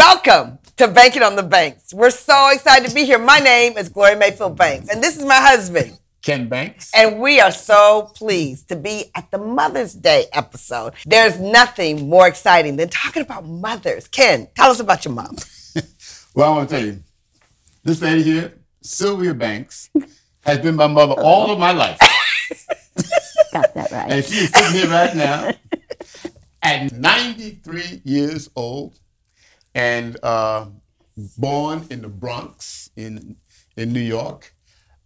Welcome to Banking on the Banks. We're so excited to be here. My name is Gloria Mayfield Banks, and this is my husband, Ken Banks. And we are so pleased to be at the Mother's Day episode. There's nothing more exciting than talking about mothers. Ken, tell us about your mom. well, I want to tell you, this lady here, Sylvia Banks, has been my mother all of my life. Got that right. and she's sitting here right now at 93 years old and uh, born in the Bronx in in New York.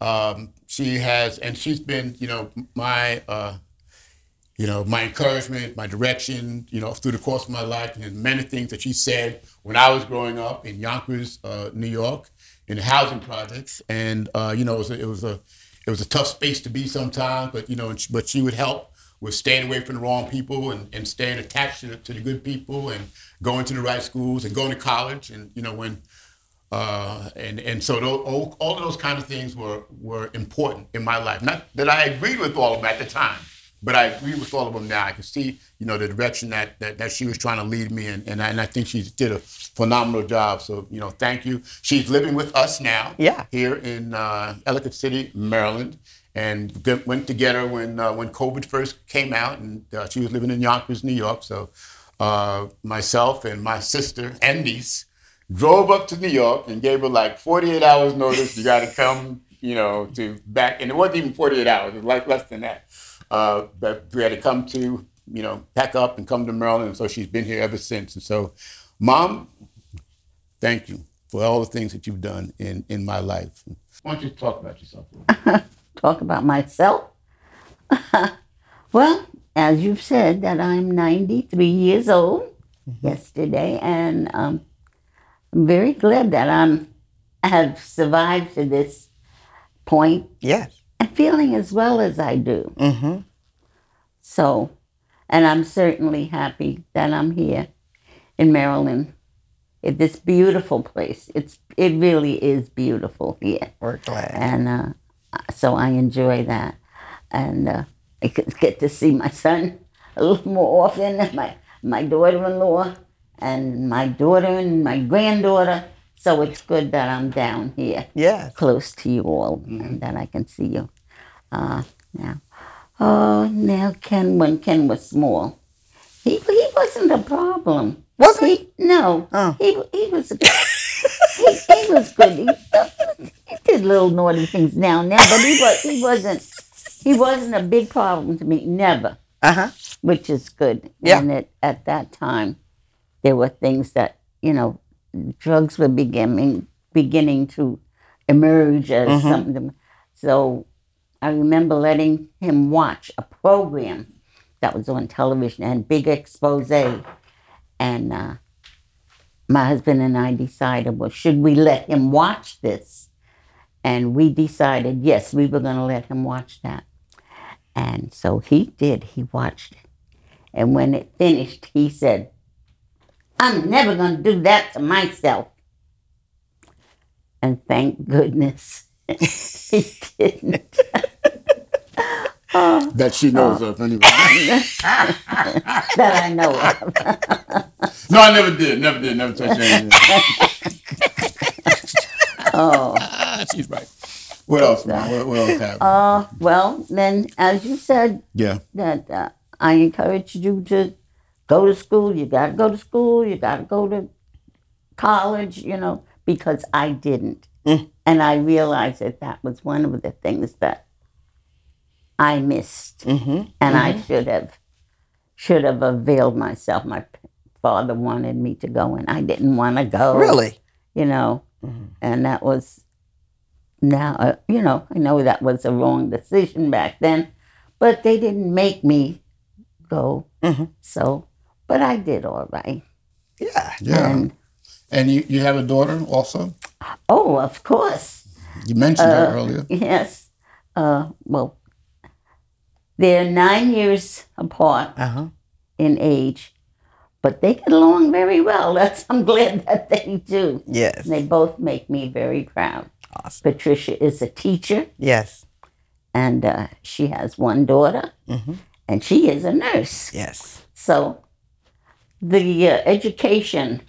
Um, she has, and she's been, you know, my, uh, you know, my encouragement, my direction, you know, through the course of my life, and many things that she said when I was growing up in Yonkers, uh, New York, in the housing projects, and uh, you know, it was, a, it was a it was a tough space to be sometimes, but you know, but she would help with staying away from the wrong people and, and staying attached to the, to the good people and going to the right schools and going to college and you know when uh, and and so those, all, all of those kind of things were were important in my life. Not that I agreed with all of them at the time, but I agree with all of them now. I can see you know the direction that that, that she was trying to lead me in, and I, and I think she did a phenomenal job. So you know, thank you. She's living with us now. Yeah. Here in uh, Ellicott City, Maryland, and went together when uh, when COVID first came out, and uh, she was living in Yonkers, New York. So uh, myself and my sister and niece drove up to New York and gave her like 48 hours notice. You got to come, you know, to back, and it wasn't even 48 hours. It was like less than that. Uh, but we had to come to, you know, pack up and come to Maryland. And so she's been here ever since. And so, Mom, thank you for all the things that you've done in in my life. Why don't you talk about yourself? talk about myself. well, as you've said, that I'm 93 years old mm-hmm. yesterday, and um, I'm very glad that I'm I have survived to this point. Yes. And feeling as well as I do. Mm-hmm. So, and I'm certainly happy that I'm here in Maryland. It's this beautiful place. It's it really is beautiful here. We're glad. And uh, so I enjoy that, and uh, I get to see my son a little more often. My my daughter-in-law and my daughter and my granddaughter. So it's good that I'm down here, yeah, close to you all, mm-hmm. and that I can see you. Uh, now, oh, now Ken, when Ken was small, he he wasn't a problem. Was he? he no, oh. he he was. he, he was good. He, he did little naughty things now and then, but he was he wasn't he wasn't a big problem to me. Never. Uh huh. Which is good. Yeah. And it, at that time, there were things that you know, drugs were beginning beginning to emerge as mm-hmm. something. So I remember letting him watch a program that was on television and big expose, and uh, my husband and I decided, well, should we let him watch this? And we decided, yes, we were going to let him watch that. And so he did. He watched it. And when it finished, he said, I'm never going to do that to myself. And thank goodness he didn't. oh, that she knows oh. of, anyway. that I know of. no, I never did. Never did. Never touched anything. Oh. She's right. What else? What, what else happened? Uh, well, then, as you said, yeah, that uh, I encourage you to go to school. You got to go to school. You got to go to college. You know, because I didn't, mm. and I realized that that was one of the things that I missed, mm-hmm. and mm-hmm. I should have should have availed myself. My father wanted me to go, and I didn't want to go. Really, you know, mm-hmm. and that was now, uh, you know, I know that was a wrong decision back then, but they didn't make me go. Mm-hmm. So, but I did all right. Yeah. Yeah. And, and you, you have a daughter also? Oh, of course. You mentioned uh, her earlier. Yes. Uh, well, they're nine years apart uh-huh. in age, but they get along very well. That's I'm glad that they do. Yes. And they both make me very proud. Awesome. Patricia is a teacher. Yes. And uh, she has one daughter, mm-hmm. and she is a nurse. Yes. So the uh, education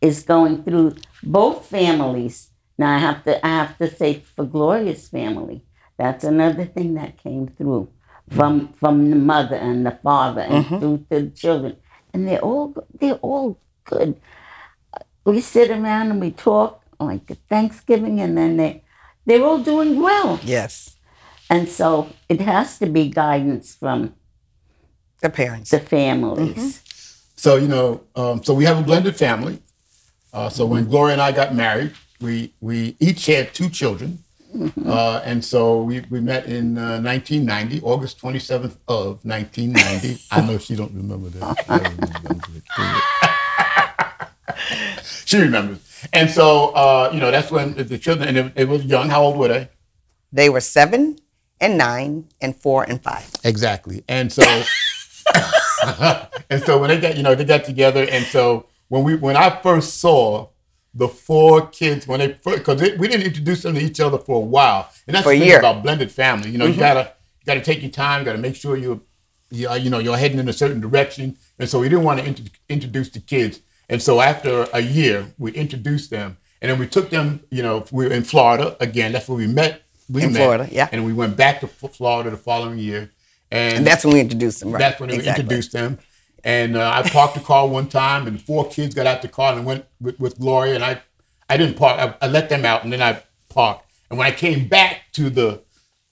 is going through both families. Now I have to I have to say for Gloria's family, that's another thing that came through from from the mother and the father and through to the children, and they're all they're all good. We sit around and we talk like Thanksgiving, and then they they're all doing well, Yes. and so it has to be guidance from The parents. the families. So you know, um, so we have a blended family. Uh, so when Gloria and I got married, we we each had two children, uh, and so we, we met in uh, 1990, August 27th of 1990. I know she don't remember that. I remember it. she remembers, and so uh, you know that's when the children and it, it was young. How old were they? They were seven and nine and four and five. Exactly. And so and so when they got you know they got together and so when we when I first saw the four kids when they first because we didn't introduce them to each other for a while and that's For the thing year. Mm-hmm. about blended family you know you gotta you gotta take your time you gotta make sure you're you, you know you're heading in a certain direction and so we didn't want to int- introduce the kids and so after a year we introduced them and then we took them you know we were in Florida again that's where we met we In met, Florida, yeah. and we went back to Florida the following year and, And that's when we introduced them, right? that's when we Exactly. introduced them. And uh, I parked the car one time, and four kids got out the car and went with, with Gloria. And I, I didn't park. I, I let them out, and then I parked. And when I came back to the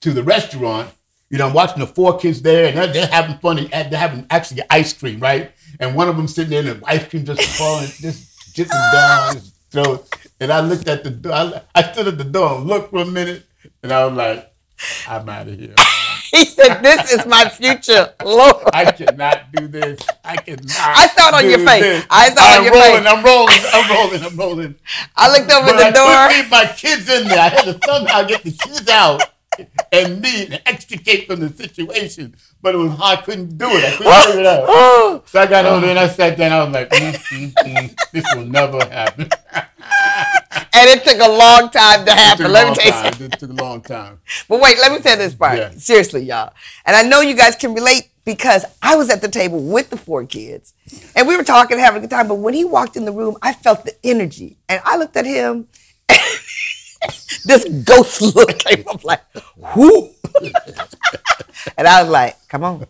to the restaurant, you know, I'm watching the four kids there, and they're, they're having fun. and They're having actually ice cream, right? And one of them sitting there, and the ice cream just falling, just dripping down his throat. And I looked at the door. I, I stood at the door and looked for a minute, and I was like, I'm out of here. He said, "This is my future, Lord." I cannot do this. I cannot. I saw it on your face. this. I saw it on your face. I'm your rolling, face. I'm rolling. I'm rolling. I'm rolling. I looked over But the I door. couldn't leave my kids in there. I had to somehow get the kids out and me and extricate from the situation. But it was hard. I couldn't do it. I couldn't figure it out. So I got over there and I sat down. I was like, mm, mm, mm, this will never happen. and it took a long time to happen. Let me tell you time. It took a long time. But wait, let me tell this part. Yeah. Seriously, y'all. And I know you guys can relate because I was at the table with the four kids and we were talking, having a good time. But when he walked in the room, I felt the energy. And I looked at him. this ghost look came up like, whoo. and I was like, come on.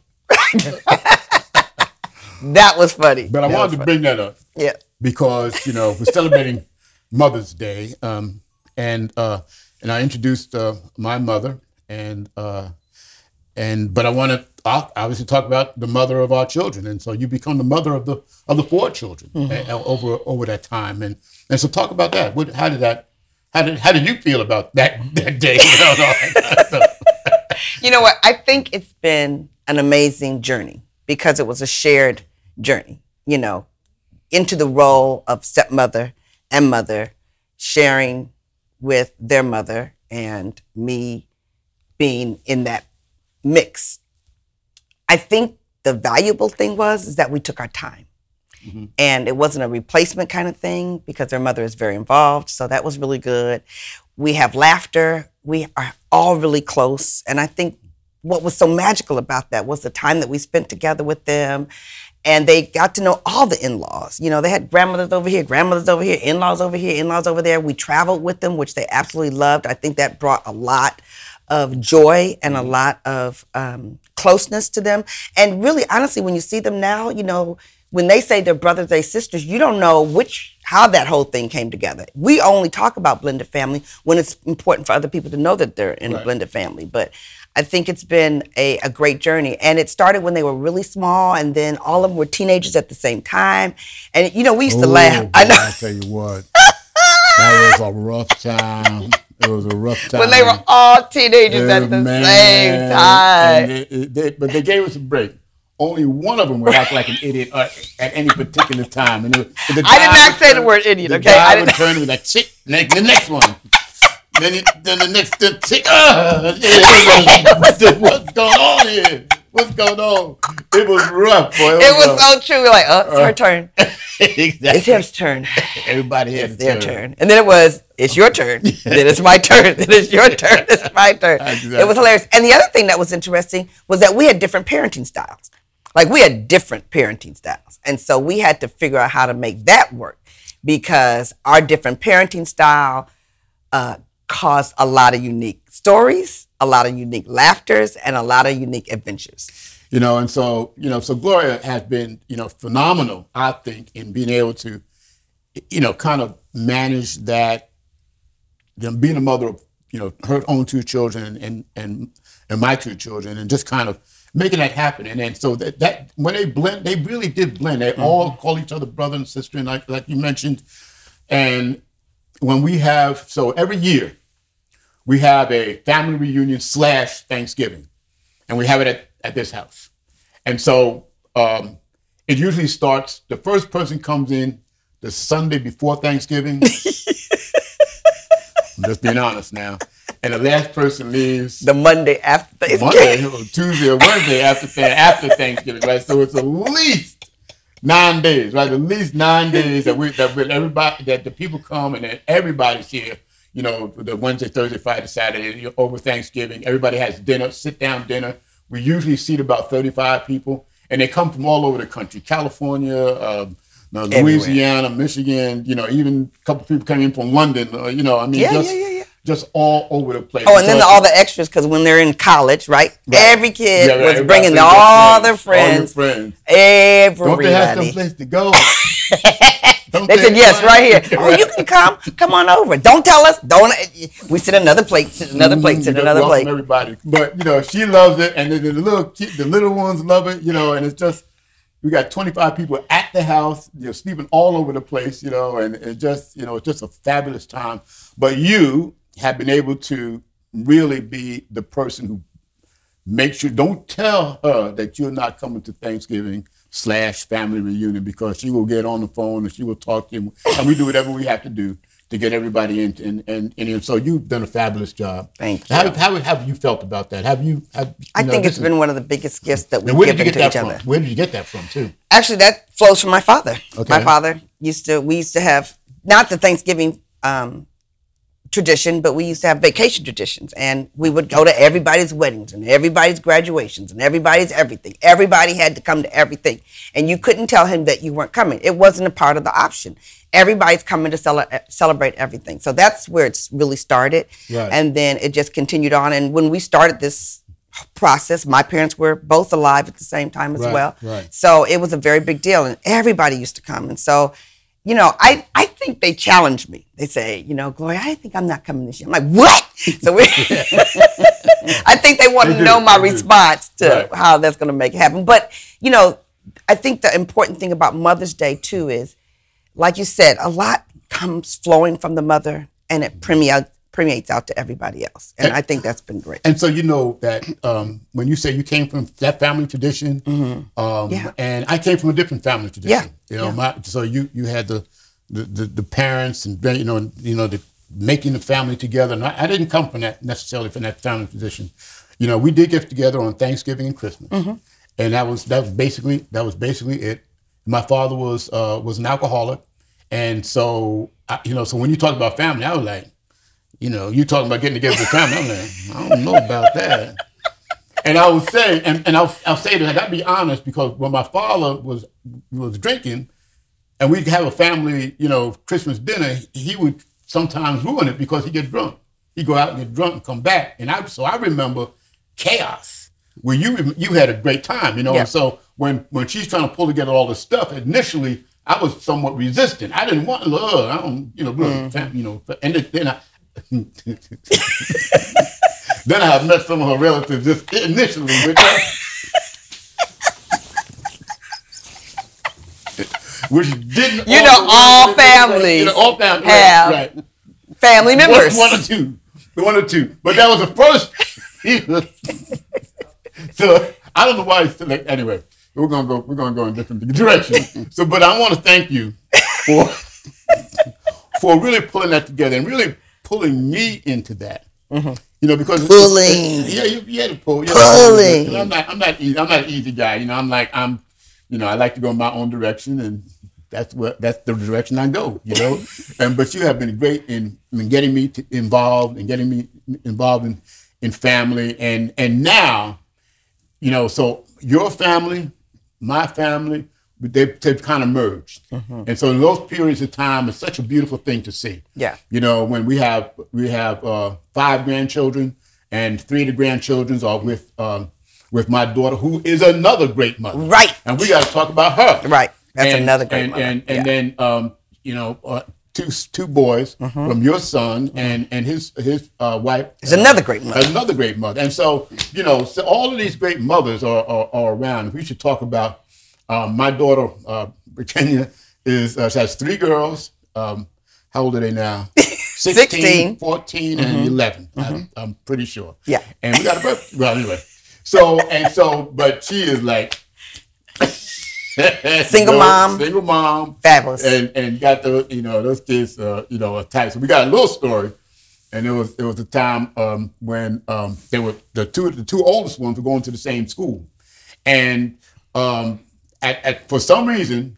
that was funny. But I That wanted to funny. bring that up. Yeah. because you know we're celebrating Mother's Day, um, and uh, and I introduced uh, my mother, and uh, and but I want to obviously talk about the mother of our children, and so you become the mother of the of the four children uh, over over that time, and and so talk about that. What, how did that? How did how did you feel about that that day? You know what? I think it's been an amazing journey because it was a shared journey, you know, into the role of stepmother and mother, sharing with their mother and me being in that mix. I think the valuable thing was is that we took our time. Mm-hmm. And it wasn't a replacement kind of thing because their mother is very involved. So that was really good. We have laughter. We are all really close. And I think what was so magical about that was the time that we spent together with them. And they got to know all the in laws. You know, they had grandmothers over here, grandmothers over here, in laws over here, in laws over there. We traveled with them, which they absolutely loved. I think that brought a lot of joy and a lot of um, closeness to them. And really, honestly, when you see them now, you know, when they say they're brothers, they sisters, you don't know which how that whole thing came together. We only talk about blended family when it's important for other people to know that they're in a blended family. But I think it's been a, a great journey. And it started when they were really small, and then all of them were teenagers at the same time. And you know, we used to laugh. I know. I tell you what, that was a rough time. It was a rough time. When they were all teenagers Yeah, at the man. same time. And they- they- but they gave us a break. Only one of them would act like an idiot uh, at any particular time. And it, the I did not say the word idiot, The okay? guy I would turn and be like, "Chick, next, the next one." Then, it, then the next the chick, uh, yeah, what's, going on here? What's going on? It was rough, boy. It was rough. so true. We're like, oh, it's her turn. exactly. It's his turn. Everybody had It's their turn. And then it was, it's your turn. then it's my turn. Then it's your turn. It's my turn. It was hilarious. And the other thing that was interesting was that we had different parenting styles. Like we had different parenting styles. And so we had to figure out how to make that work. because our different parenting style uh, caused a lot of unique stories, a lot of unique laughters, and a lot of unique adventures. You know, and so you know, so Gloria has been you know phenomenal, I think, in being able to, you know, kind of manage that. You know, being a mother of you know her own two children and and and, my two children, and just kind of making that happen. And then so that, that when they blend, they really did blend. They mm-hmm. all call each other brother and sister, and like like you mentioned. And when we have so every year we have a family reunion slash Thanksgiving, and we have it at, at this house. And so um, it usually starts. The first person comes in the Sunday before Thanksgiving. I'm just being honest now. And the last person leaves The Monday after Thanksgiving. Monday or Tuesday or Wednesday after after Thanksgiving, right? So it's at least nine days, right? At least nine days that we that everybody that the people come and that everybody's here. You know, the Wednesday, Thursday, Friday, Saturday over Thanksgiving. Everybody has dinner, sit down dinner. We usually seat about thirty five people, and they come from all over the country: California. No, Louisiana, Michigan, you know, even a couple people coming in from London, uh, you know, I mean, Yeah, just, yeah, yeah, just all over the place. Oh, and then all the extras because when they're in college, right? Every kid right, was bringing all their All your friends. friends. Everybody. Don't they have some place to go? Don't They said yes, right here. Oh, Right. you can come. Come on over. Don't tell us. Don't. We sit another plate. Sit another plate. Sit Mm, another plate. Everybody, but you know she loves it, and then the little the little ones love it. You know, and it's just we got 25 people at the house, you know, sleeping all over the place. You know, and it just you know it's just a fabulous time. But you have been able to really be the person who makes you don't tell her that you're not coming to Thanksgiving slash family reunion because she will get on the phone and she will talk to you and we do whatever we have to do to get everybody in and and, and, so you've done a fabulous job. Thank How, you. how have you felt about that? Have you? Have, you I know, think it's is- been one of the biggest gifts that we've where did you given get to that each from? other. Where did you get that from too? Actually, that flows from my father. Okay. My father used to. We used to have not the Thanksgiving um, tradition, but we used to have vacation traditions, and we would go to everybody's weddings and everybody's graduations and everybody's everything. Everybody had to come to everything, and you couldn't tell him that you weren't coming. It wasn't a part of the option. Everybody's coming to cele- eh, celebrate everything. So that's where it's really started, Right. and then it just continued on. And when we started this process, my parents were both alive at the same time as Right, well. right. So it was a very big deal, and everybody used to come. And so, you know, I, I think they challenged me. They say, you know, Gloria, I think I'm not coming this year. I'm like, what? So we, I think they want They to do, know my do. response to Right. how that's going to make it happen. But you know, I think the important thing about Mother's Day too is, like you said, a lot comes flowing from the mother, and it permeates permeates out to everybody else. And I think that's been great. And so you know that um, when you say you came from that family tradition, um, Mm-hmm. Yeah. and I came from a different family tradition. Yeah, You know, yeah. my so you you had the the, the, the parents and you know you know the making the family together. And I, I didn't come from that necessarily from that family tradition. You know, we did get together on Thanksgiving and Christmas, Mm-hmm. and that was that was basically that was basically it. My father was uh, was an alcoholic, and so I, you know, so when you talk about family, I was like, you know, you talking about getting together with family. I'm like, I don't know about that. And I would say, and, and I'll, I'll say that I gotta be honest because when my father was was drinking, and we'd have a family, you know, Christmas dinner, he would sometimes ruin it because he'd get drunk. He'd go out and get drunk and come back, and I so I remember chaos where you you had a great time, you know. Yeah. And so when when she's trying to pull together all this stuff, initially I was somewhat resistant. I didn't want, uh, I don't, you know, fam- you know, and then I. then I have met some of her relatives just initially with. Which didn't You know, all families you know, all families have right, right. Family members. One, one or two. One or two. But that was the first. so I don't know why it's still like anyway. We're gonna go we're gonna go in different directions. so but I wanna thank you for for really pulling that together and really pulling me into that. Mm-hmm. You know, because Pulling. yeah, you, you had to pull. You Pulling. Know, I'm not, I'm not, easy, I'm not an easy guy. You know, I'm like, I'm, you know, I like to go in my own direction, and that's what that's the direction I go. You know, and but you have been great in, in getting me to involved and getting me involved in in family, and and now, you know, so your family, my family, they, they've kind of merged. And so in those periods of time, it's such a beautiful thing to see. Yeah. You know, when we have we have uh, five grandchildren, and three of the grandchildren are with um, with my daughter, who is another great mother. Right. And we got to talk about her. Right. That's And- another great and, mother. And, and Yeah. then um, you know uh, two two boys Mm-hmm. from your son and and his his uh, wife. It's another great mother. Another great mother. And so, you know, so all of these great mothers are, are, are around. We should talk about um, my daughter, uh, Virginia, is uh, she has three girls. Um, how old are they now? 16, 16. 14, and 11. I'm, I'm pretty sure. Mm-hmm. Yeah. And we got a birth. Well, anyway. So, and so, but she is like, Single mom. Single mom Fabulous. and and got the you know those kids uh, you know attached. So we got a little story, and it was it was a time um, when um, they were the two the two oldest ones were going to the same school, and um, at, at for some reason,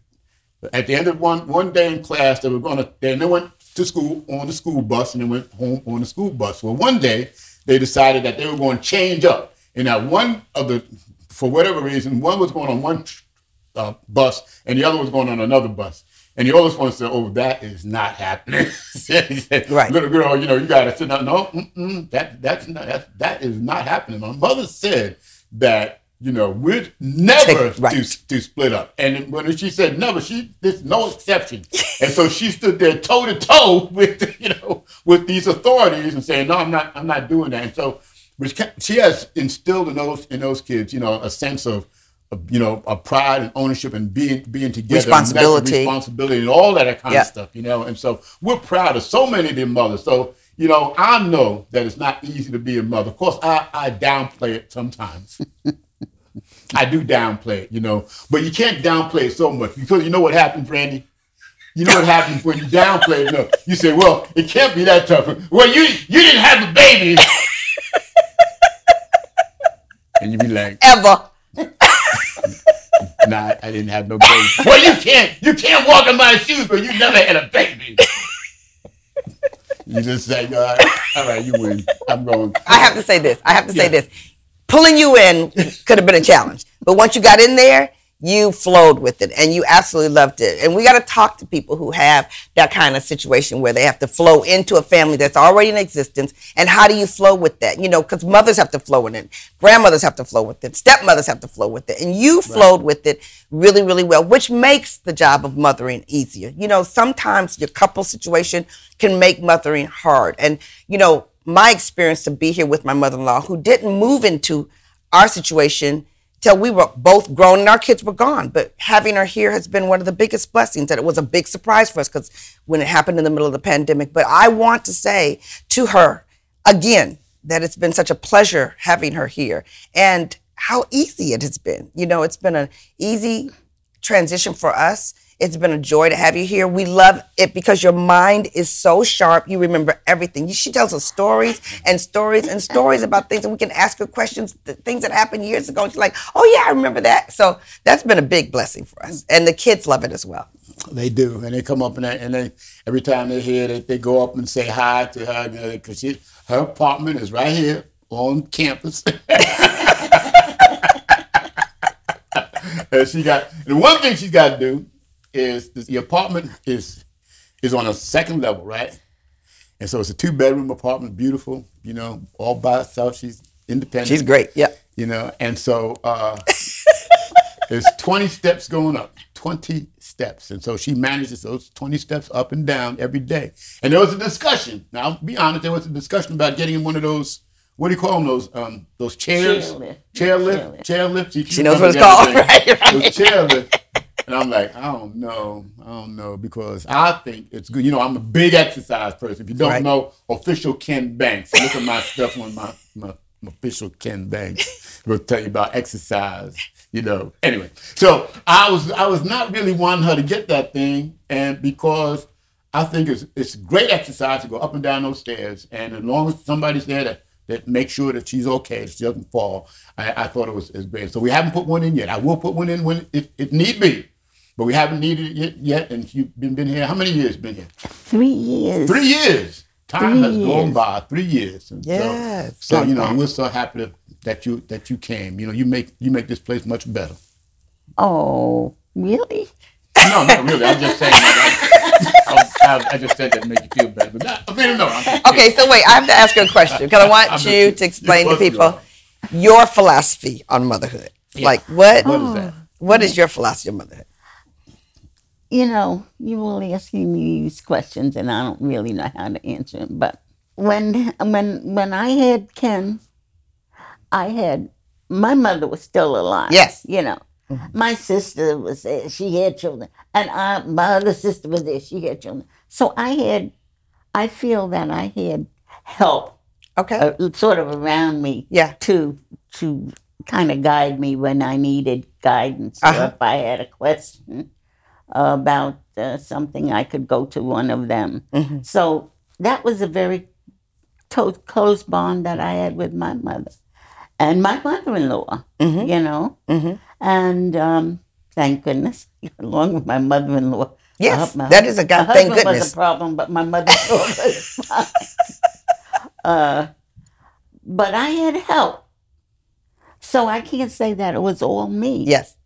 at the end of one one day in class, they were going to then they went to school on the school bus and they went home on the school bus. Well, one day they decided that they were going to change up, and that one of the for whatever reason, one was going on one uh, bus and the other was going on another bus. And the oldest one said, "Oh, that is not happening." He said, Right. little girl, you know, you got to sit down. No, mm-mm, that that's not that, that is not happening. My mother said that you know we're never Take- right. to, to split up. And when she said never, she there's no exception. and so she stood there toe to toe with you know with these authorities and saying, "No, I'm not. I'm not doing that." And so which she has instilled in those in those kids, you know, a sense of, of you know, a pride and ownership and being being together, and Responsibility. responsibility, and all that kind Yeah. of stuff, you know. And so we're proud of so many of their mothers. So you know, I know that it's not easy to be a mother. Of course, I I downplay it sometimes. I do downplay it, you know, but you can't downplay it so much because you know what happened, Brandy? You know what happens when you downplay it. No, you say, "Well, it can't be that tough." Well, you you didn't have a baby, and you be like, Ever. "Nah, I didn't have no baby." well, you can't you can't walk in my shoes, but you never had a baby. you just say, "All right, all right, you win. I'm going." I have to say this. I have to say Yeah. this. Pulling you in could have been a challenge, but once you got in there, you flowed with it and you absolutely loved it. And we got to talk to people who have that kind of situation where they have to flow into a family that's already in existence. And how do you flow with that? You know, because mothers have to flow in it, grandmothers have to flow with it, stepmothers have to flow with it. And you flowed with it really, really well, which makes the job of mothering easier. You know, sometimes your couple situation can make mothering hard. And, you know, my experience to be here with my mother-in-law who didn't move into our situation till we were both grown and our kids were gone. But having her here has been one of the biggest blessings and it was a big surprise for us because when it happened in the middle of the pandemic. But i want to say to her again that it's been such a pleasure having her here and how easy it has been. You know it's been an easy transition for us. It's been a joy to have you here. We love it because your mind is so sharp. You remember everything. She tells us stories and stories and stories about things, and we can ask her questions, th- things that happened years ago. And she's like, "Oh yeah, I remember that." So that's been a big blessing for us, and the kids love it as well. They do, and they come up and they, and they every time they're here, they, they go up and say hi to her because her apartment is right here on campus. and she got the one thing she's got to do is this, the apartment is is on a second level, right? And so it's a two bedroom apartment, beautiful, you know, all by herself. She's independent. She's great. Yeah. you know and so uh there's 20 steps going up 20 steps and so she manages those 20 steps up and down every day and there was a discussion now i'll be honest there was a discussion about getting in one of those what do you call them those um those chairs Chairlift. chair lift Chairlift. chair lift She knows what it's called, right, right. those chair lift and I'm like, I don't know, I don't know, because I think it's good. You know, I'm a big exercise person. If you don't Right. know, official Ken Banks. Look at my stuff on my, my, my official Ken Banks. We'll tell you about exercise. You know. Anyway, so I was I was not really wanting her to get that thing, and because I think it's it's great exercise to go up and down those stairs, and as long as somebody's there that that makes sure that she's okay, she doesn't fall. I, I thought it was, it was great. So we haven't put one in yet. I will put one in when if, if need be, but we haven't needed it yet. And you've been, been here. How many years been here? Three years. Three years. Time has Three gone by. Three years. And so- Yes. So, you know, we're so happy that, that you that you came. You know, you make you make this place much better. Oh, Really? No, not really. I'm just saying. That I, I, I just said that to make you feel better. But not, I mean, no. Okay, so wait, I have to ask you a question because I want I'm you just- to explain to people your philosophy on motherhood. Yeah. Like what? What is that? What is your philosophy on motherhood? You know, you will asking me these questions, and I don't really know how to answer them. But when when when I had Ken, I had my mother was still alive. Yes. you know, my sister was there; she had children, and I, my other sister was there; she had children. So I had, I feel that I had help Okay. uh, sort of around me yeah. to to kind of guide me when I needed guidance Uh-huh. if I had a question about uh, something, I could go to one of them. Mhm. So that was a very to- close bond that I had with my mother and my mother-in-law. Mhm. You know, Mhm. and um, thank goodness, along with my mother-in-law. Yes, Uh, my that is a God. Thank husband was a problem, but my mother-in-law was fine. uh, but I had help. So I can't say that it was all me. Yes.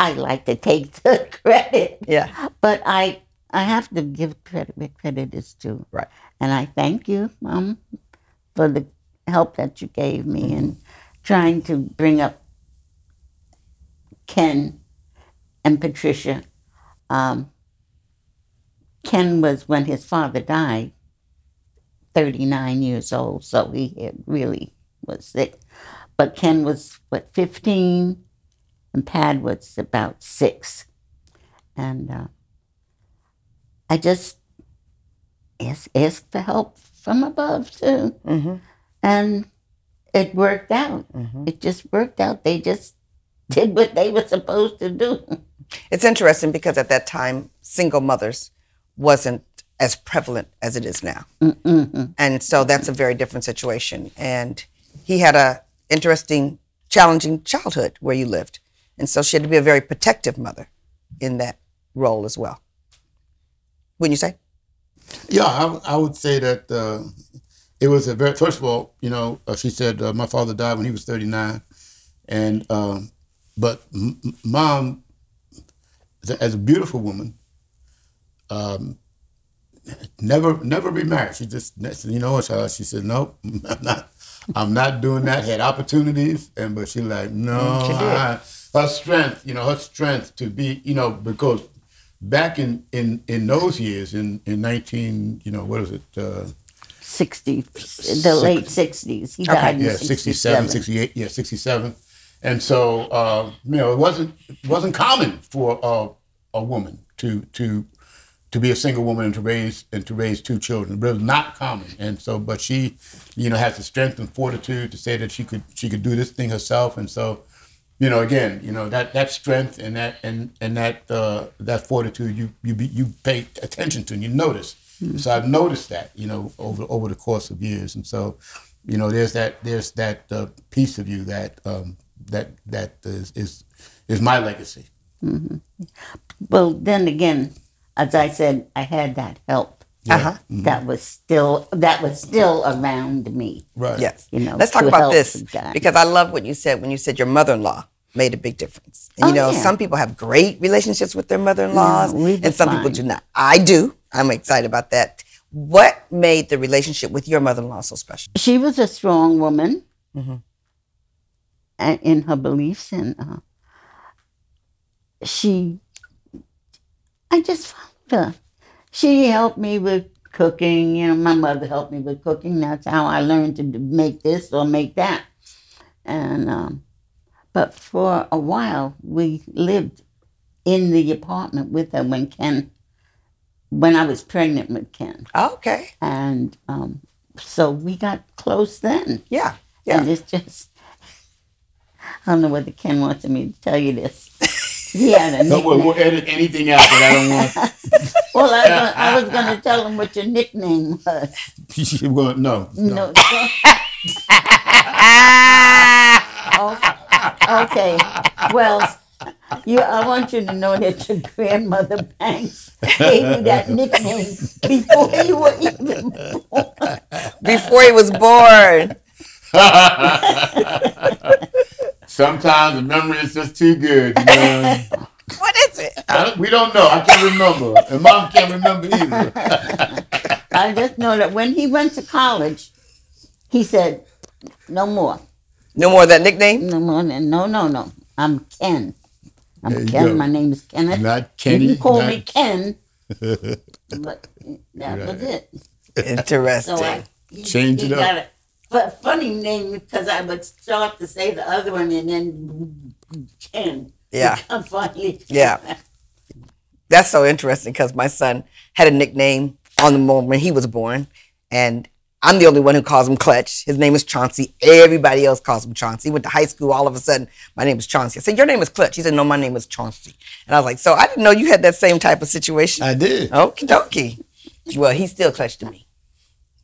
I like to take the credit, Yeah. but I I have to give credit where credit is due. Right. And I thank you, Mom, for the help that you gave me in trying to bring up Ken and Patricia. Um, Ken was when his father died, 39 years old, so he really was sick. But Ken was, what, 15? And Pat was about six. And uh, I just asked, asked for help from above, too. Mm-hmm. And it worked out. Mhm. It just worked out. They just did what they were supposed to do. It's interesting because at that time, single mothers wasn't as prevalent as it is now. Mm-mm. And so that's a very different situation. And he had a interesting, challenging childhood where you lived. And so she had to be a very protective mother in that role as well. Wouldn't you say? Yeah, I, I would say that uh, it was a very. First of all, you know, uh, she said uh, my father died when he was thirty nine, and um, but m- mom, as a- beautiful woman, um, never never remarried. She just you know she said nope, I'm not. I'm not doing that. Had opportunities, and but she like no. I- her strength, you know, her strength to be, you know, because back in in in those years, in in nineteen, you know, what is it? Uh, 60, the late 60s. He Okay. died in yeah, 67, 67. 68, yeah, 67. And so, uh, you know, it wasn't it wasn't common for a, a woman to to to be a single woman and to raise and to raise two children. It was not common. And so, but she, you know, has the strength and fortitude to say that she could she could do this thing herself. And so, you know, again, you know that that strength and that and and that uh, that fortitude you you be, you pay attention to and you notice. So I've noticed that, you know, over over the course of years. And so, you know, there's that there's that uh, piece of you that um, that that is, is is my legacy. Well, then again, as I said, I had that help. Uh-huh. That was still that was still around me. Right. Yes. You know, Let's talk about this and because I love what you said when you said your mother-in-law made a big difference. And you Oh, know, yeah. some people have great relationships with their mother-in-laws, Yeah, and some people do not. I do. I'm excited about that. What made the relationship with your mother-in-law so special? She was a strong woman Mhm. and in her beliefs, and uh, she, I just found her. She helped me with cooking. You know, my mother helped me with cooking. That's how I learned to make this or make that. And um, but for a while, we lived in the apartment with her when Ken, when I was pregnant with Ken, Okay. and um, so we got close then. Yeah. Yeah. And it's just, I don't know whether Ken wanted me to tell you this. He had a No, nickname. we'll, we'll edit anything out that I don't want. Well, I, was- I was going to tell him what your nickname was. well, no, no. No. Oh, okay. Well, you. I want you to know that your grandmother Banks gave you that nickname before you were even born. Before he was born. Sometimes the memory is just too good. You know? What is it? I don't- we don't know. I can't remember. And mom can't remember either. I just know that when he went to college, he said, "No more, No more of that nickname? no more, no, no, no. I'm Ken. I'm Ken. go. My name is Kenneth. Not Kenny. you can call not- me Ken, but that was it. Interesting. So I he, Change he it up. Got a fu- funny name because I would start to say the other one and then Ken. Yeah. become funny. Yeah. That's so interesting because my son had a nickname on the moment he was born, and I'm the only one who calls him Clutch. His name is Chauncey. Everybody else calls him Chauncey. He went to high school. All of a sudden, my name is Chauncey. I said, "Your name is Clutch." He said, "No, my name is Chauncey." And I was like, "So I didn't know you had that same type of situation." I did. Okie dokie. Well, he's still Clutch to me,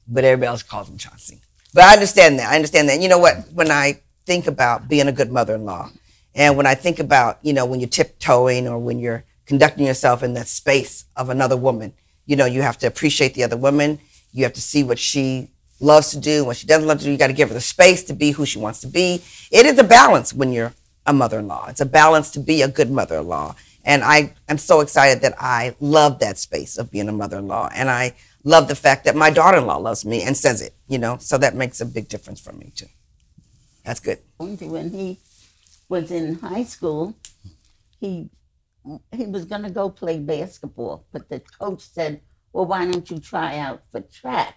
but everybody else calls him Chauncey. But I understand that. I understand that. And you know what? When I think about being a good mother-in-law, and when I think about, you know, when you're tiptoeing or when you're conducting yourself in that space of another woman, you know, you have to appreciate the other woman. You have to see what she loves to do, what she doesn't love to do. You got to give her the space to be who she wants to be. It is a balance when you're a mother-in-law. It's a balance to be a good mother-in-law. And I am so excited that I love that space of being a mother-in-law. And I love the fact that my daughter-in-law loves me and says it, you know, so that makes a big difference for me too. That's good. when he was in high school, he he was going to go play basketball, but the coach said, "Well, why don't you try out for track?"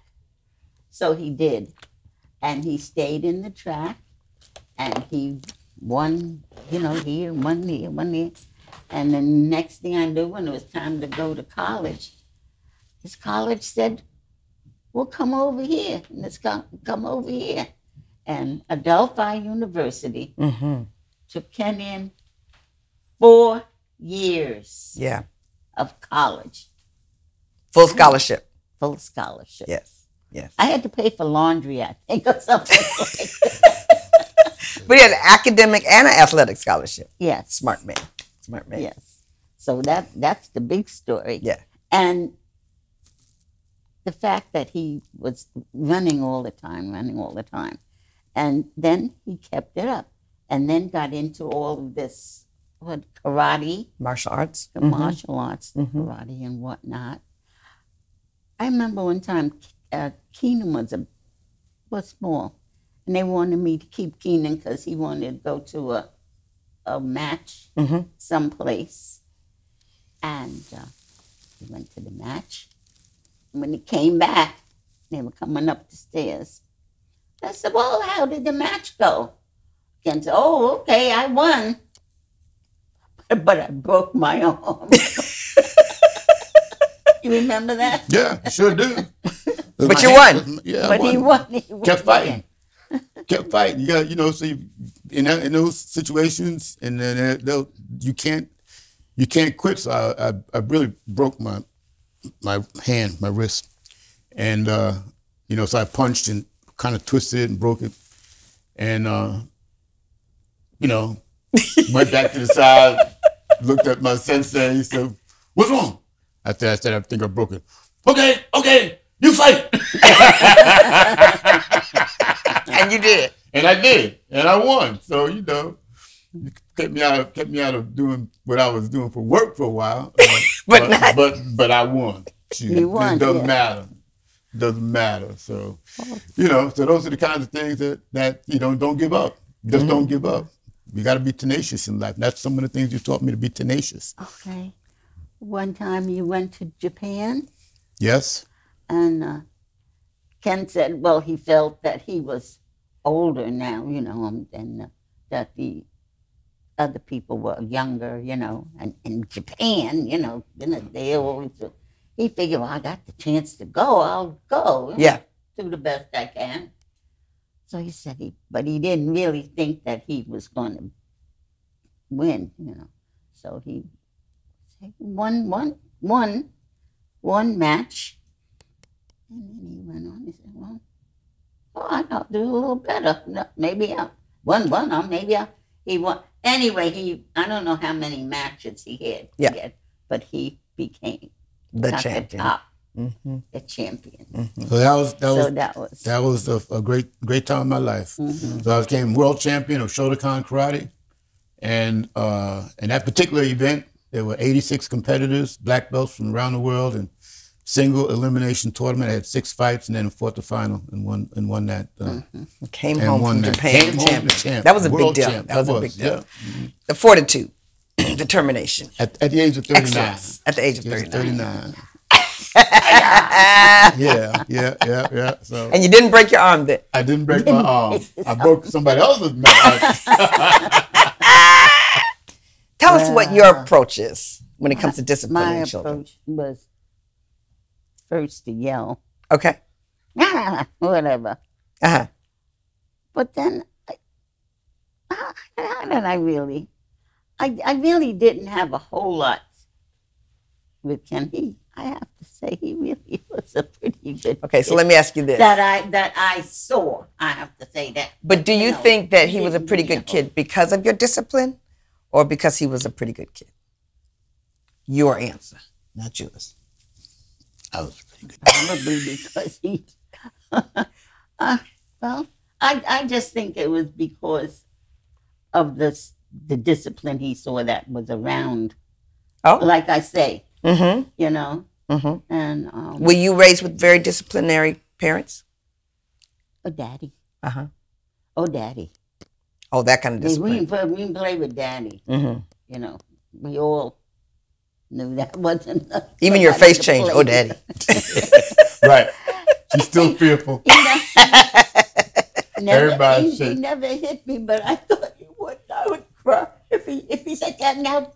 So he did, and he stayed in the track, and he won. You know, here, one here, one here, and the next thing I knew, when it was time to go to college, his college said, "Well, come over here, and let's come come over here." And Adelphi University Mm-hmm. took Ken in four years Yeah. of college, Full scholarship. full scholarship. Yes. Yes. I had to pay for laundry, I think, or something like that. But he had an academic and an athletic scholarship. Yes, Smart man. Smart man. yes. So that that's the big story. Yeah. And the fact that he was running all the time, running all the time. And then he kept it up and then got into all of this what karate Martial arts. the Mhm. martial arts, the Mhm. karate and whatnot. I remember one time uh, Keenan was a was small, and they wanted me to keep Keenan because he wanted to go to a a match Mhm. someplace, and uh, he went to the match. And when he came back, they were coming up the stairs. I said, "Well, how did the match go?" Ken said, "Oh, okay, I won." but I broke my arm. you remember that? Yeah, sure do. But you won. was- Yeah, I but he won. won. He won Kept fighting. kept fighting. You got, you know, so in that, in those situations, and then uh, they'll- you can't you can't quit. So I, I, I really broke my my hand, my wrist, and uh, you know, so I punched and kind of twisted it and broke it, and uh, you know, went back to the side, looked at my sensei. He said, "What's wrong?" I said, "I said I think I broke it." Okay, okay, you fight. And you did. and I did, and I won. So you know, kept me out of kept me out of doing what I was doing for work for a while. Uh, But but, not- but but I won. Shoot, You won, It doesn't yeah. matter. Doesn't matter. So you know, so those are the kinds of things that that you know don't give up. Just don't give up. You got to be tenacious in life. That's some of the things you taught me to be tenacious. Okay. One time you went to Japan, Yes. and uh, Ken said, well, he felt that he was older now, you know, um, and uh, that the other people were younger, you know, and in Japan, you know, know, they always, he figured, well, I got the chance to go, I'll go. Yeah. Do the best I can. So he said he, but he didn't really think that he was going to win, you know. So he won, one, one, one match, and then he went on. He said, "Well, oh, I'll do a little better. Maybe I won one. Or maybe I'll, he won. Anyway, he I don't know how many matches he had. Yeah. Yet, but he became The champion. the top, hmm the champion. So that was that was that was that was a, a great great time in my life. mhm. So I became world champion of Shotokan karate, and uh, and that particular event There were 86 competitors, black belts from around the world, and single elimination tournament. I had six fights and then fought the final and won and won that. Uh, Came home from that. Japan Came home champion. champ, That was a big deal. champ. That was a was, big deal. yeah. The fortitude, determination, At, at the age of 39. excellence at the age of 39. 39. yeah, yeah, yeah, yeah. So And you didn't break your arm then. I didn't break my arm. I broke somebody else's arm. Tell us what your approach is when it comes to My disciplining children. approach was first to yell, Okay. "Ah," whatever. Uh-huh. But then, I, how, did I really? I, I really didn't have a whole lot with Ken. He, I have to say, he really was a pretty good. Okay, so let me ask you this. that I that I saw. I have to say that. But do you No, think that he was a pretty good kid because of your discipline or because he was a pretty good kid? Your answer, not yours. I was. Probably because he. uh, well, I I just think it was because of this the discipline he saw that was around. Oh. Like I say, Mm-hmm. you know, Mm-hmm. and um, Were you raised with very disciplinary parents? oh, daddy, Uh-huh. oh, daddy. Oh, that kind of We, we, discipline. we didn't play with daddy. Mm-hmm. You know, we all knew that wasn't. enough Even your face changed. Oh, daddy. Right. She's still fearful. You know, never, Everybody he, he never hit me, but I thought he would. I would cry if he if he said that now.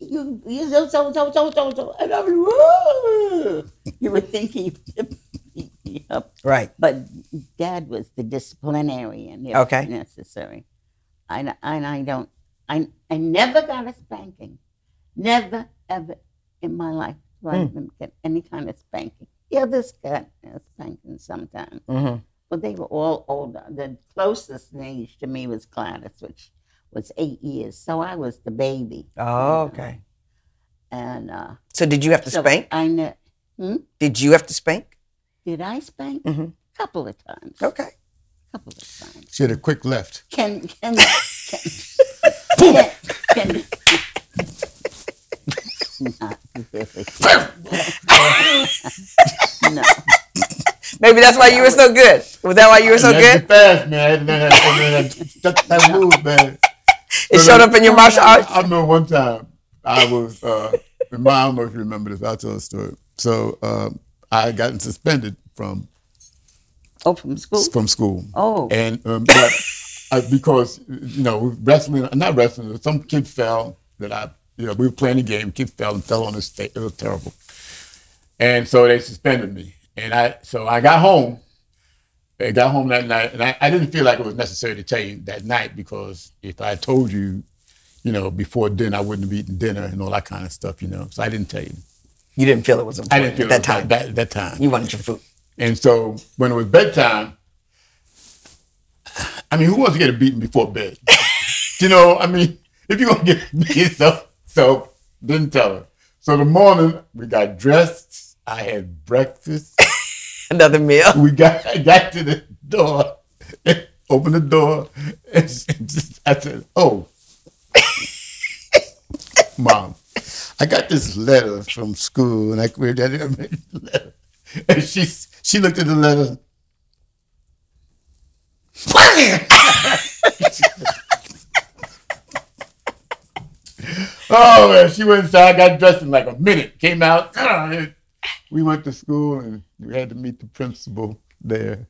You you so so so so so so, and I would. Whoa! You would think he beat me up, Right. but Dad was the disciplinarian if Okay. necessary. I n- and I don't. I I never got a spanking, never ever in my life do I Hmm. get any kind of spanking. The others got a spanking sometimes. Mm-hmm. Well, they were all older. The closest in age to me was Gladys, which was eight years. So I was the baby. Oh, okay. And uh, So did you have to so spank? I know. Did you have to spank? Did I spank? A Mhm. couple of times. Okay. A couple of times. She had a quick left. Can can can, can, can not really. No. Maybe that's why you were so good. Was that why you were so good? Fast, man. And then- and then that, move, man. It showed up in your martial arts. I remember one time I was, uh, and I don't know if you remember this, I'll tell a story. So um, I had gotten suspended from Oh, from school. from school. Oh. And um, but, uh, because, you know, wrestling, not wrestling, some kid fell that I, you know, we were playing a game, kid fell and fell on his face. It was terrible. And so they suspended me. And I, so I got home. I got home that night, and I, I didn't feel like it was necessary to tell you that night because if I told you, you know, before dinner, I wouldn't have eaten dinner and all that kind of stuff, you know. So I didn't tell you. You didn't feel it was important I didn't feel at that time. That, that time. You wanted your food. And so when it was bedtime, I mean, who wants to get a beating before bed? you know, I mean, if you're gonna get beat, so so didn't tell her. So the morning we got dressed. I had breakfast. Another meal. We got I got to the door, opened the door, and just, I said, "Oh, mom, I got this letter from school, and I read that letter." And she she looked at the letter. Oh man, she went inside, got dressed in like a minute, came out. We went to school and we had to meet the principal there.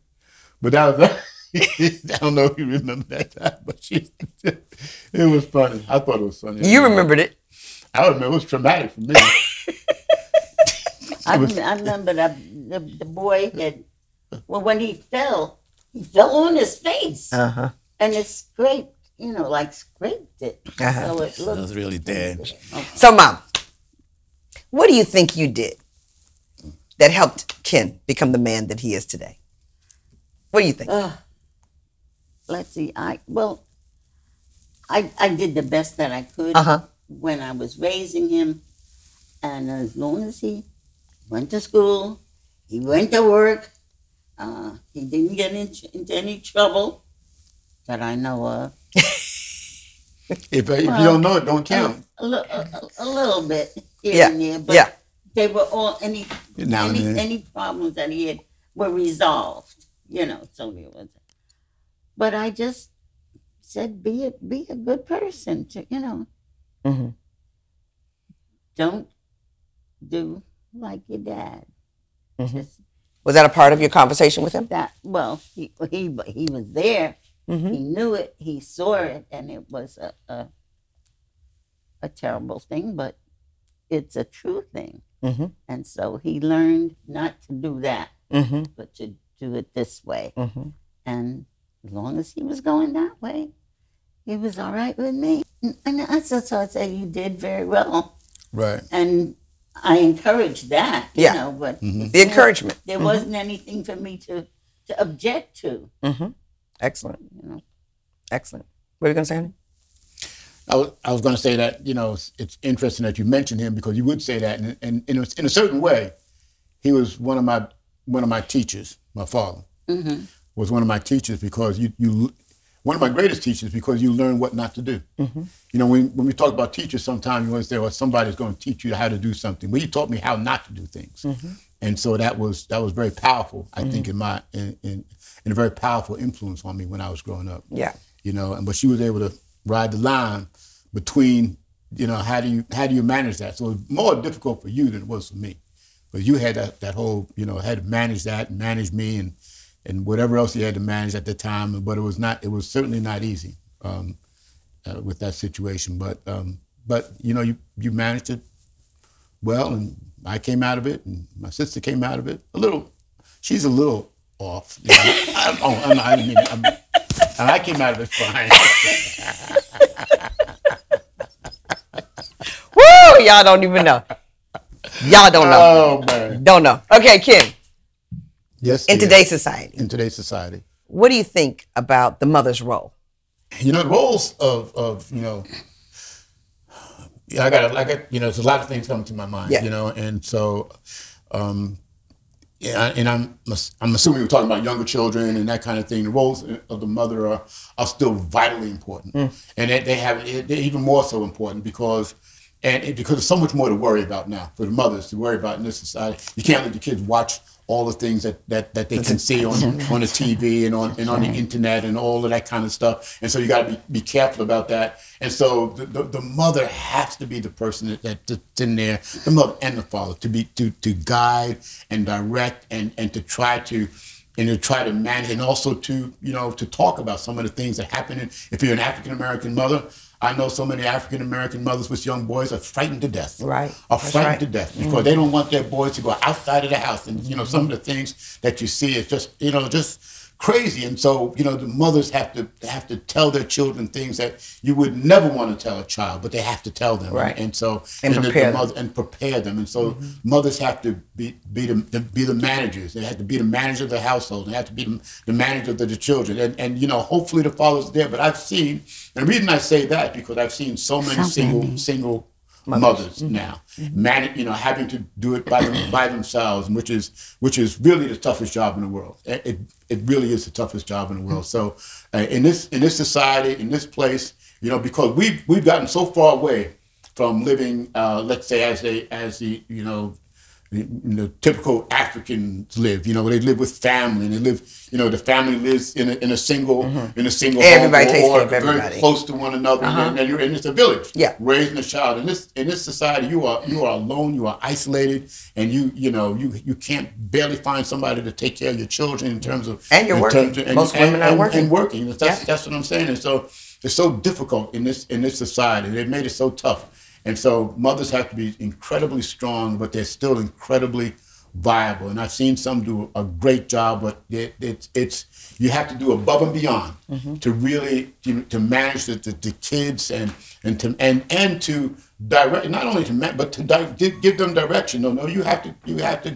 But that was I don't know if you remember that time, but she it was funny. I thought it was funny. You remembered it. I remember it was traumatic for me. I, rem- I remember that the, the boy had, well, when he fell, he fell on his face Uh huh. and it scraped, you know, like scraped it. Uh-huh. So it That looked. was really bad. So, mom, what do you think you did that helped Ken become the man that he is today? What do you think? Ugh. let's see. I well, I I did the best that I could Uh huh. when I was raising him, and as long as he went to school, he went to work, uh, he didn't get into, into any trouble that I know of. If, if you don't know it, don't count. A, a, a- little bit here Yeah, and there, but yeah. they were all any Now any, any problems that he had were resolved. You know, so it was. But I just said, be a be a good person. To you know, Mhm. don't do like your dad. Mhm. Just Was that a part of your conversation with him? that. Well, he he he was there. Mm-hmm. He knew it. He saw it, and it was a a, a terrible thing, but it's a true thing. Mm-hmm. And so he learned not to do that, Mm-hmm. but to do it this way. Mm-hmm. And as long as he was going that way, he was all right with me. And and that's that's why I say you did very well. Right. And I encouraged that, you Yeah. know, but The encouragement. there wasn't anything for me to, to object to, Mm-hmm. Excellent. you know. Excellent. What are you going to say, honey? I was, I was going to say that you know it's, it's interesting that you mentioned him because you would say that, and, and in, a, in a certain way, he was one of my one of my teachers. My father Mm-hmm. was one of my teachers because you you one of my greatest teachers because you learn what not to do. Mm-hmm. You know, when when we talk about teachers, sometimes you want to say, "Well, somebody's going to teach you how to do something." Well, he taught me how not to do things, mm-hmm. and so that was that was very powerful. I think mm-hmm. in my in, in, in a very powerful influence on me when I was growing up Yeah. you know, and but she was able to ride the line between, you know, how do you how do you manage that? So it was more difficult for you than it was for me, but you had that that whole, you know, had to manage that and manage me and and whatever else you had to manage at the time. But it was not, it was certainly not easy um, uh, with that situation. But um, but you know, you you managed it well, and I came out of it, and my sister came out of it a little. She's a little off. You know? I, oh, I'm, I mean, I'm, and I came out of it fine. Woo! Y'all don't even know. Y'all don't know. Oh man. Don't know. Okay, Kim. Yes. In dear. today's society, in today's society, what do you think about the mother's role? you know, the roles of of you know. Yeah, I got I got you know, there's a lot of things coming to my mind. Yeah. You know, and so, um, yeah, and I'm I'm assuming we're talking about younger children and that kind of thing. The roles of the mother are are still vitally important, mm. and they, they have they're even more so important because. And it, because there's so much more to worry about now for the mothers to worry about in this society. You can't let the kids watch all the things that, that, that they can see on, on the TV and on and on the internet and all of that kind of stuff. And so you got to be, be careful about that. And so the, the, the mother has to be the person that, that, that's in there, the mother and the father, to be to, to guide and direct and, and to try to and to try to manage and also to you know to talk about some of the things that happen. If you're an African American mother, I know so many African American mothers with young boys are frightened to death. Right. Are That's frightened right. to death mm-hmm. because they don't want their boys to go outside of the house. And you know some of the things that you see is just you know just crazy. And so you know the mothers have to have to tell their children things that you would never want to tell a child, but they have to tell them. Right. And so And the- the prepare them. mother- and prepare them. And so mm-hmm. mothers have to be be the, the be the managers. They have to be the manager of the household. They have to be the, the manager of the, the children. And and you know, hopefully the father's there. But I've seen, and the reason I say that because I've seen so many single single mothers, now, man, you know, having to do it by them, by themselves, which is which is really the toughest job in the world. It it, it really is the toughest job in the world. So uh, in this in this society, in this place, you know, because we've we've gotten so far away from living, uh, let's say, as a as the you know. The, the typical Africans live, you know, they live with family, and they live, you know, the family lives in a, in a single, mm-hmm. in a single Everybody home, or, takes care or of everybody. very close to one another, and, uh-huh. and you're and it's a village. Yeah. raising a child in this in this society, you are you are alone, you are isolated, and you you know you you can't barely find somebody to take care of your children in terms of And you're in working. of- Most women are and, working. and working. That's Yeah. that's what I'm saying, and so it's so difficult in this in this society. They've made it so tough, and so mothers have to be incredibly strong, but they're still incredibly viable. And I've seen some do a great job, but it, it's it's you have to do above and beyond mm-hmm. to really know, to manage the, the, the kids and and to and and to direct not only to ma- but to di- give, give them direction. No, no, you have to you have to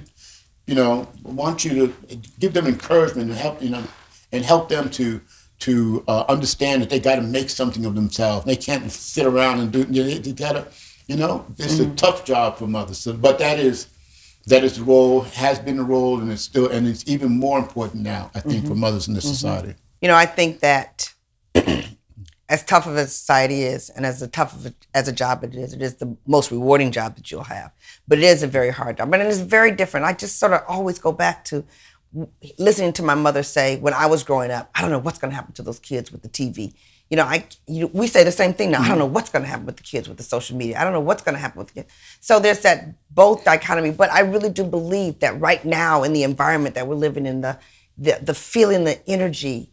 you know want you to give them encouragement and help you know and help them to to uh, understand that they got to make something of themselves. They can't sit around and do. You know, they, got to, you know, it's a mm. tough job for mothers. So, but that is that is the role, has been the role, and it's still, and it's even more important now. I think for mm-hmm. mothers in this mm-hmm. society. You know, I think that as tough of a society is, and as a tough of a, as a job it is, it is the most rewarding job that you'll have. But it is a very hard job, and it is very different. I just sort of always go back to listening to my mother say when I was growing up, I don't know what's going to happen to those kids with the TV. You know, I you, we say the same thing now. I don't mm-hmm. know what's going to happen with the kids with the social media. I don't know what's going to happen with the kids. So there's that both dichotomy. But I really do believe that right now in the environment that we're living in, the the, the feeling, the energy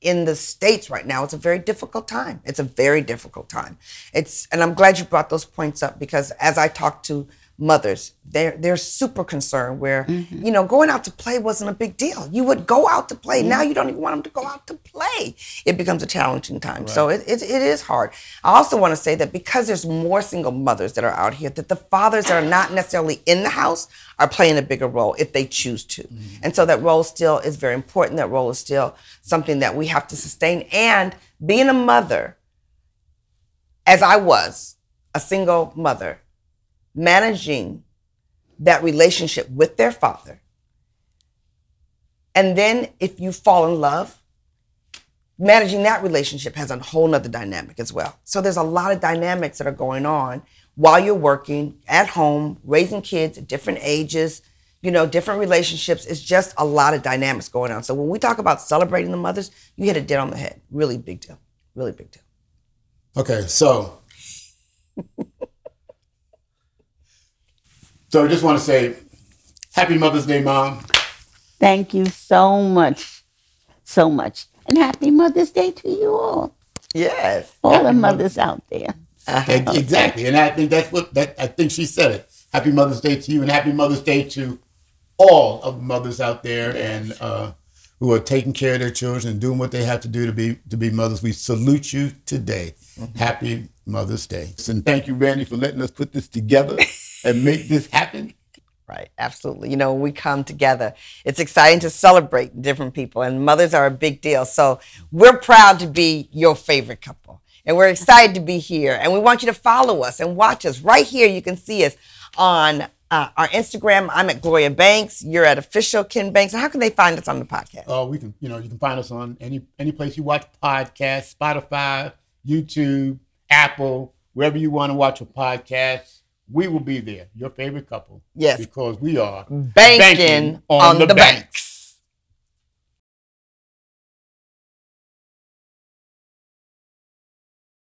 in the states right now it's a very difficult time it's a very difficult time it's and i'm glad you brought those points up because as i talk to mothers. They're they're super concerned where Mm-hmm. you know going out to play wasn't a big deal. You would go out to play. Now you don't even want them to go out to play. It becomes a challenging time. So it, it, it is hard. I also want to say that because there's more single mothers that are out here that the fathers that are not necessarily in the house are playing a bigger role if they choose to. And so that role still is very important. That role is still something that we have to sustain. And being a mother as i was a single mother managing that relationship with their father. And then if you fall in love, managing that relationship has a whole nother dynamic as well. So there's a lot of dynamics that are going on while you're working at home, raising kids at different ages, you know, different relationships. It's just a lot of dynamics going on. So when we talk about celebrating the mothers, you hit it dead on the head. Really big deal. Really big deal. Okay, so so I just want to say, Happy Mother's Day, Mom. Thank you so much, so much, and happy Mother's Day to you all, Yes. all the mothers out there. Ex- Exactly, and I think that's what that I think she said it. Happy Mother's Day to you, and Happy Mother's Day to all of the mothers out there, and uh, who are taking care of their children and doing what they have to do to be to be mothers. We salute you today. Happy Mother's Day, and thank you, Randy, for letting us put this together and make this happen. Right, absolutely. You know, we come together, it's exciting to celebrate different people, and mothers are a big deal. So we're proud to be your favorite couple, and we're excited to be here. And we want you to follow us and watch us right here. You can see us on uh, our Instagram. I'm at Gloria Banks. You're at official Ken Banks. And how can they find us on the podcast? Uh, we can, you know, you can find us on any any place you watch podcasts, Spotify, YouTube, Apple, wherever you want to watch a podcast. We will be there. Your favorite couple. Yes. Because we are Banking, on, the, banks.